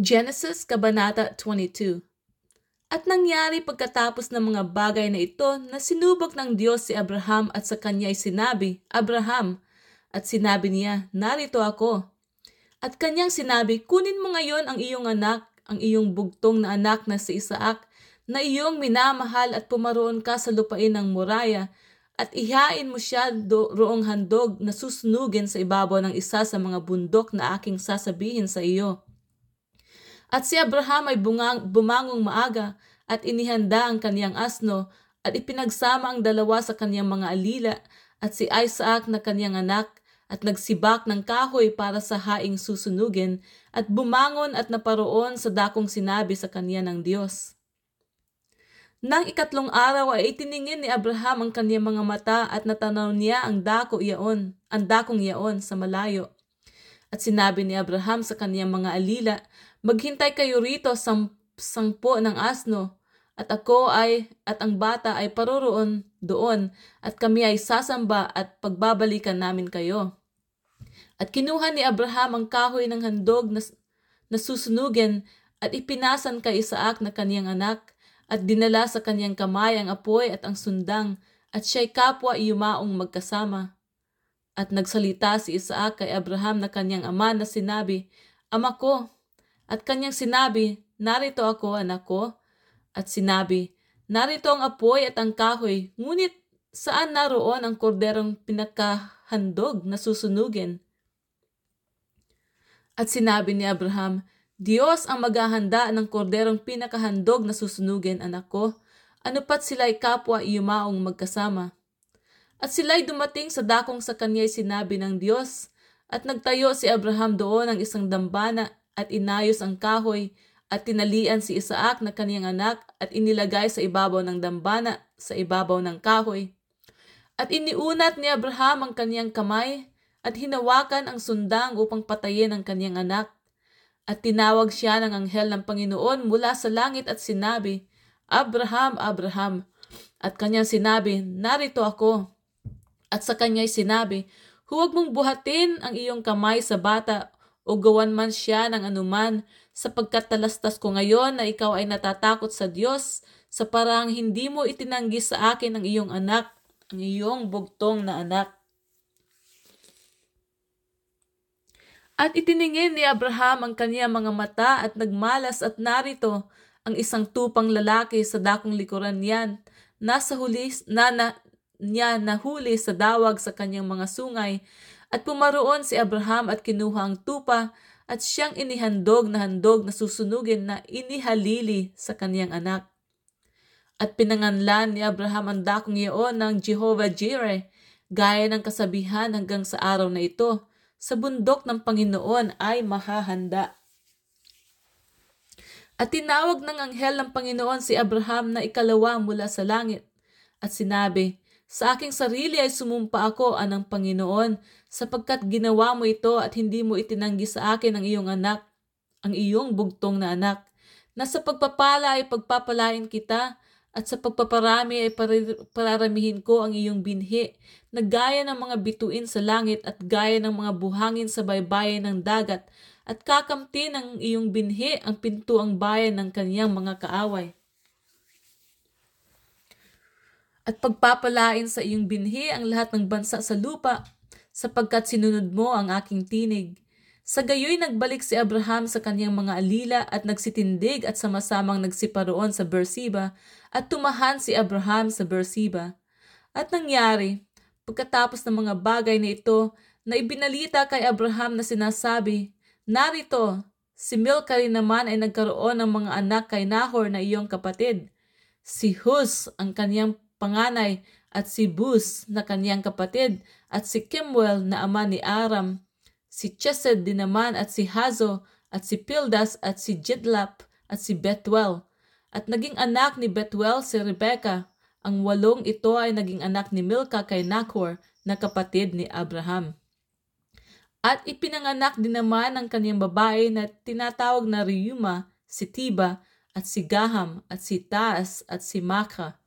Genesis Kabanata 22 At nangyari pagkatapos ng mga bagay na ito na sinubok ng Diyos si Abraham at sa kanya'y sinabi, Abraham, at sinabi niya, narito ako. At kanyang sinabi, kunin mo ngayon ang iyong anak, ang iyong bugtong na anak na si Isaac, na iyong minamahal at pumaroon ka sa lupain ng Moraya, at ihain mo siya do, roong handog na susunugin sa ibabaw ng isa sa mga bundok na aking sasabihin sa iyo. At si Abraham ay bungang, bumangong maaga at inihanda ang kaniyang asno at ipinagsama ang dalawa sa kaniyang mga alila at si Isaac na kaniyang anak at nagsibak ng kahoy para sa haing susunugin at bumangon at naparoon sa dakong sinabi sa kanya ng Diyos. Nang ikatlong araw ay itiningin ni Abraham ang kaniyang mga mata at natanaw niya ang dako iyaon, ang dakong iyaon sa malayo. At sinabi ni Abraham sa kaniyang mga alila, Maghintay kayo rito sang, sangpo ng asno, at ako ay, at ang bata ay paroroon doon, at kami ay sasamba at pagbabalikan namin kayo. At kinuha ni Abraham ang kahoy ng handog na, na susunugin at ipinasan kay Isaac na kaniyang anak, at dinala sa kaniyang kamay ang apoy at ang sundang, at siya'y kapwa iyumaong magkasama. At nagsalita si Isaac kay Abraham na kanyang ama na sinabi, Ama ko, at kanyang sinabi, narito ako anak ko. At sinabi, narito ang apoy at ang kahoy, ngunit saan naroon ang korderong pinakahandog na susunugin? At sinabi ni Abraham, Diyos ang maghahanda ng korderong pinakahandog na susunugin, anak ko. Ano pat sila'y kapwa iyumaong magkasama. At sila'y dumating sa dakong sa kanya'y sinabi ng Diyos, at nagtayo si Abraham doon ng isang dambana at inayos ang kahoy at tinalian si Isaac na kaniyang anak at inilagay sa ibabaw ng dambana sa ibabaw ng kahoy. At iniunat ni Abraham ang kaniyang kamay at hinawakan ang sundang upang patayin ang kaniyang anak. At tinawag siya ng anghel ng Panginoon mula sa langit at sinabi, Abraham, Abraham. At kanyang sinabi, narito ako. At sa kanya'y sinabi, huwag mong buhatin ang iyong kamay sa bata o gawan man siya ng anuman, sapagkat talastas ko ngayon na ikaw ay natatakot sa Diyos, sa parang hindi mo itinanggi sa akin ang iyong anak, ang iyong bugtong na anak. At itiningin ni Abraham ang kanyang mga mata at nagmalas at narito ang isang tupang lalaki sa dakong likuran niyan, nasa huli, na, na, niya nahuli sa dawag sa kanyang mga sungay at pumaroon si Abraham at kinuha ang tupa at siyang inihandog na handog na susunugin na inihalili sa kaniyang anak. At pinanganlan ni Abraham ang dakong iyon ng Jehovah Jireh, gaya ng kasabihan hanggang sa araw na ito, sa bundok ng Panginoon ay mahahanda. At tinawag ng anghel ng Panginoon si Abraham na ikalawa mula sa langit, at sinabi, Sa aking sarili ay sumumpa ako, anang Panginoon, sapagkat ginawa mo ito at hindi mo itinanggi sa akin ang iyong anak, ang iyong bugtong na anak, na sa pagpapala ay pagpapalain kita at sa pagpaparami ay pararamihin ko ang iyong binhi na gaya ng mga bituin sa langit at gaya ng mga buhangin sa baybayin ng dagat at kakamti ng iyong binhi ang pintuang bayan ng kaniyang mga kaaway. At pagpapalain sa iyong binhi ang lahat ng bansa sa lupa sapagkat sinunod mo ang aking tinig. Sa gayoy nagbalik si Abraham sa kanyang mga alila at nagsitindig at sama-samang nagsiparoon sa Beersheba at tumahan si Abraham sa Beersheba. At nangyari, pagkatapos ng mga bagay na ito, na ibinalita kay Abraham na sinasabi, Narito, si Milka rin naman ay nagkaroon ng mga anak kay Nahor na iyong kapatid. Si Hus ang kanyang panganay at si Bus na kanyang kapatid at si Kimwell na ama ni Aram, si Chesed din naman at si Hazo at si Pildas at si Jidlap at si Betwell. At naging anak ni Betwell si Rebecca. Ang walong ito ay naging anak ni Milka kay Nakor na kapatid ni Abraham. At ipinanganak din naman ang kanyang babae na tinatawag na Reuma, si Tiba, at si Gaham, at si Taas, at si Maka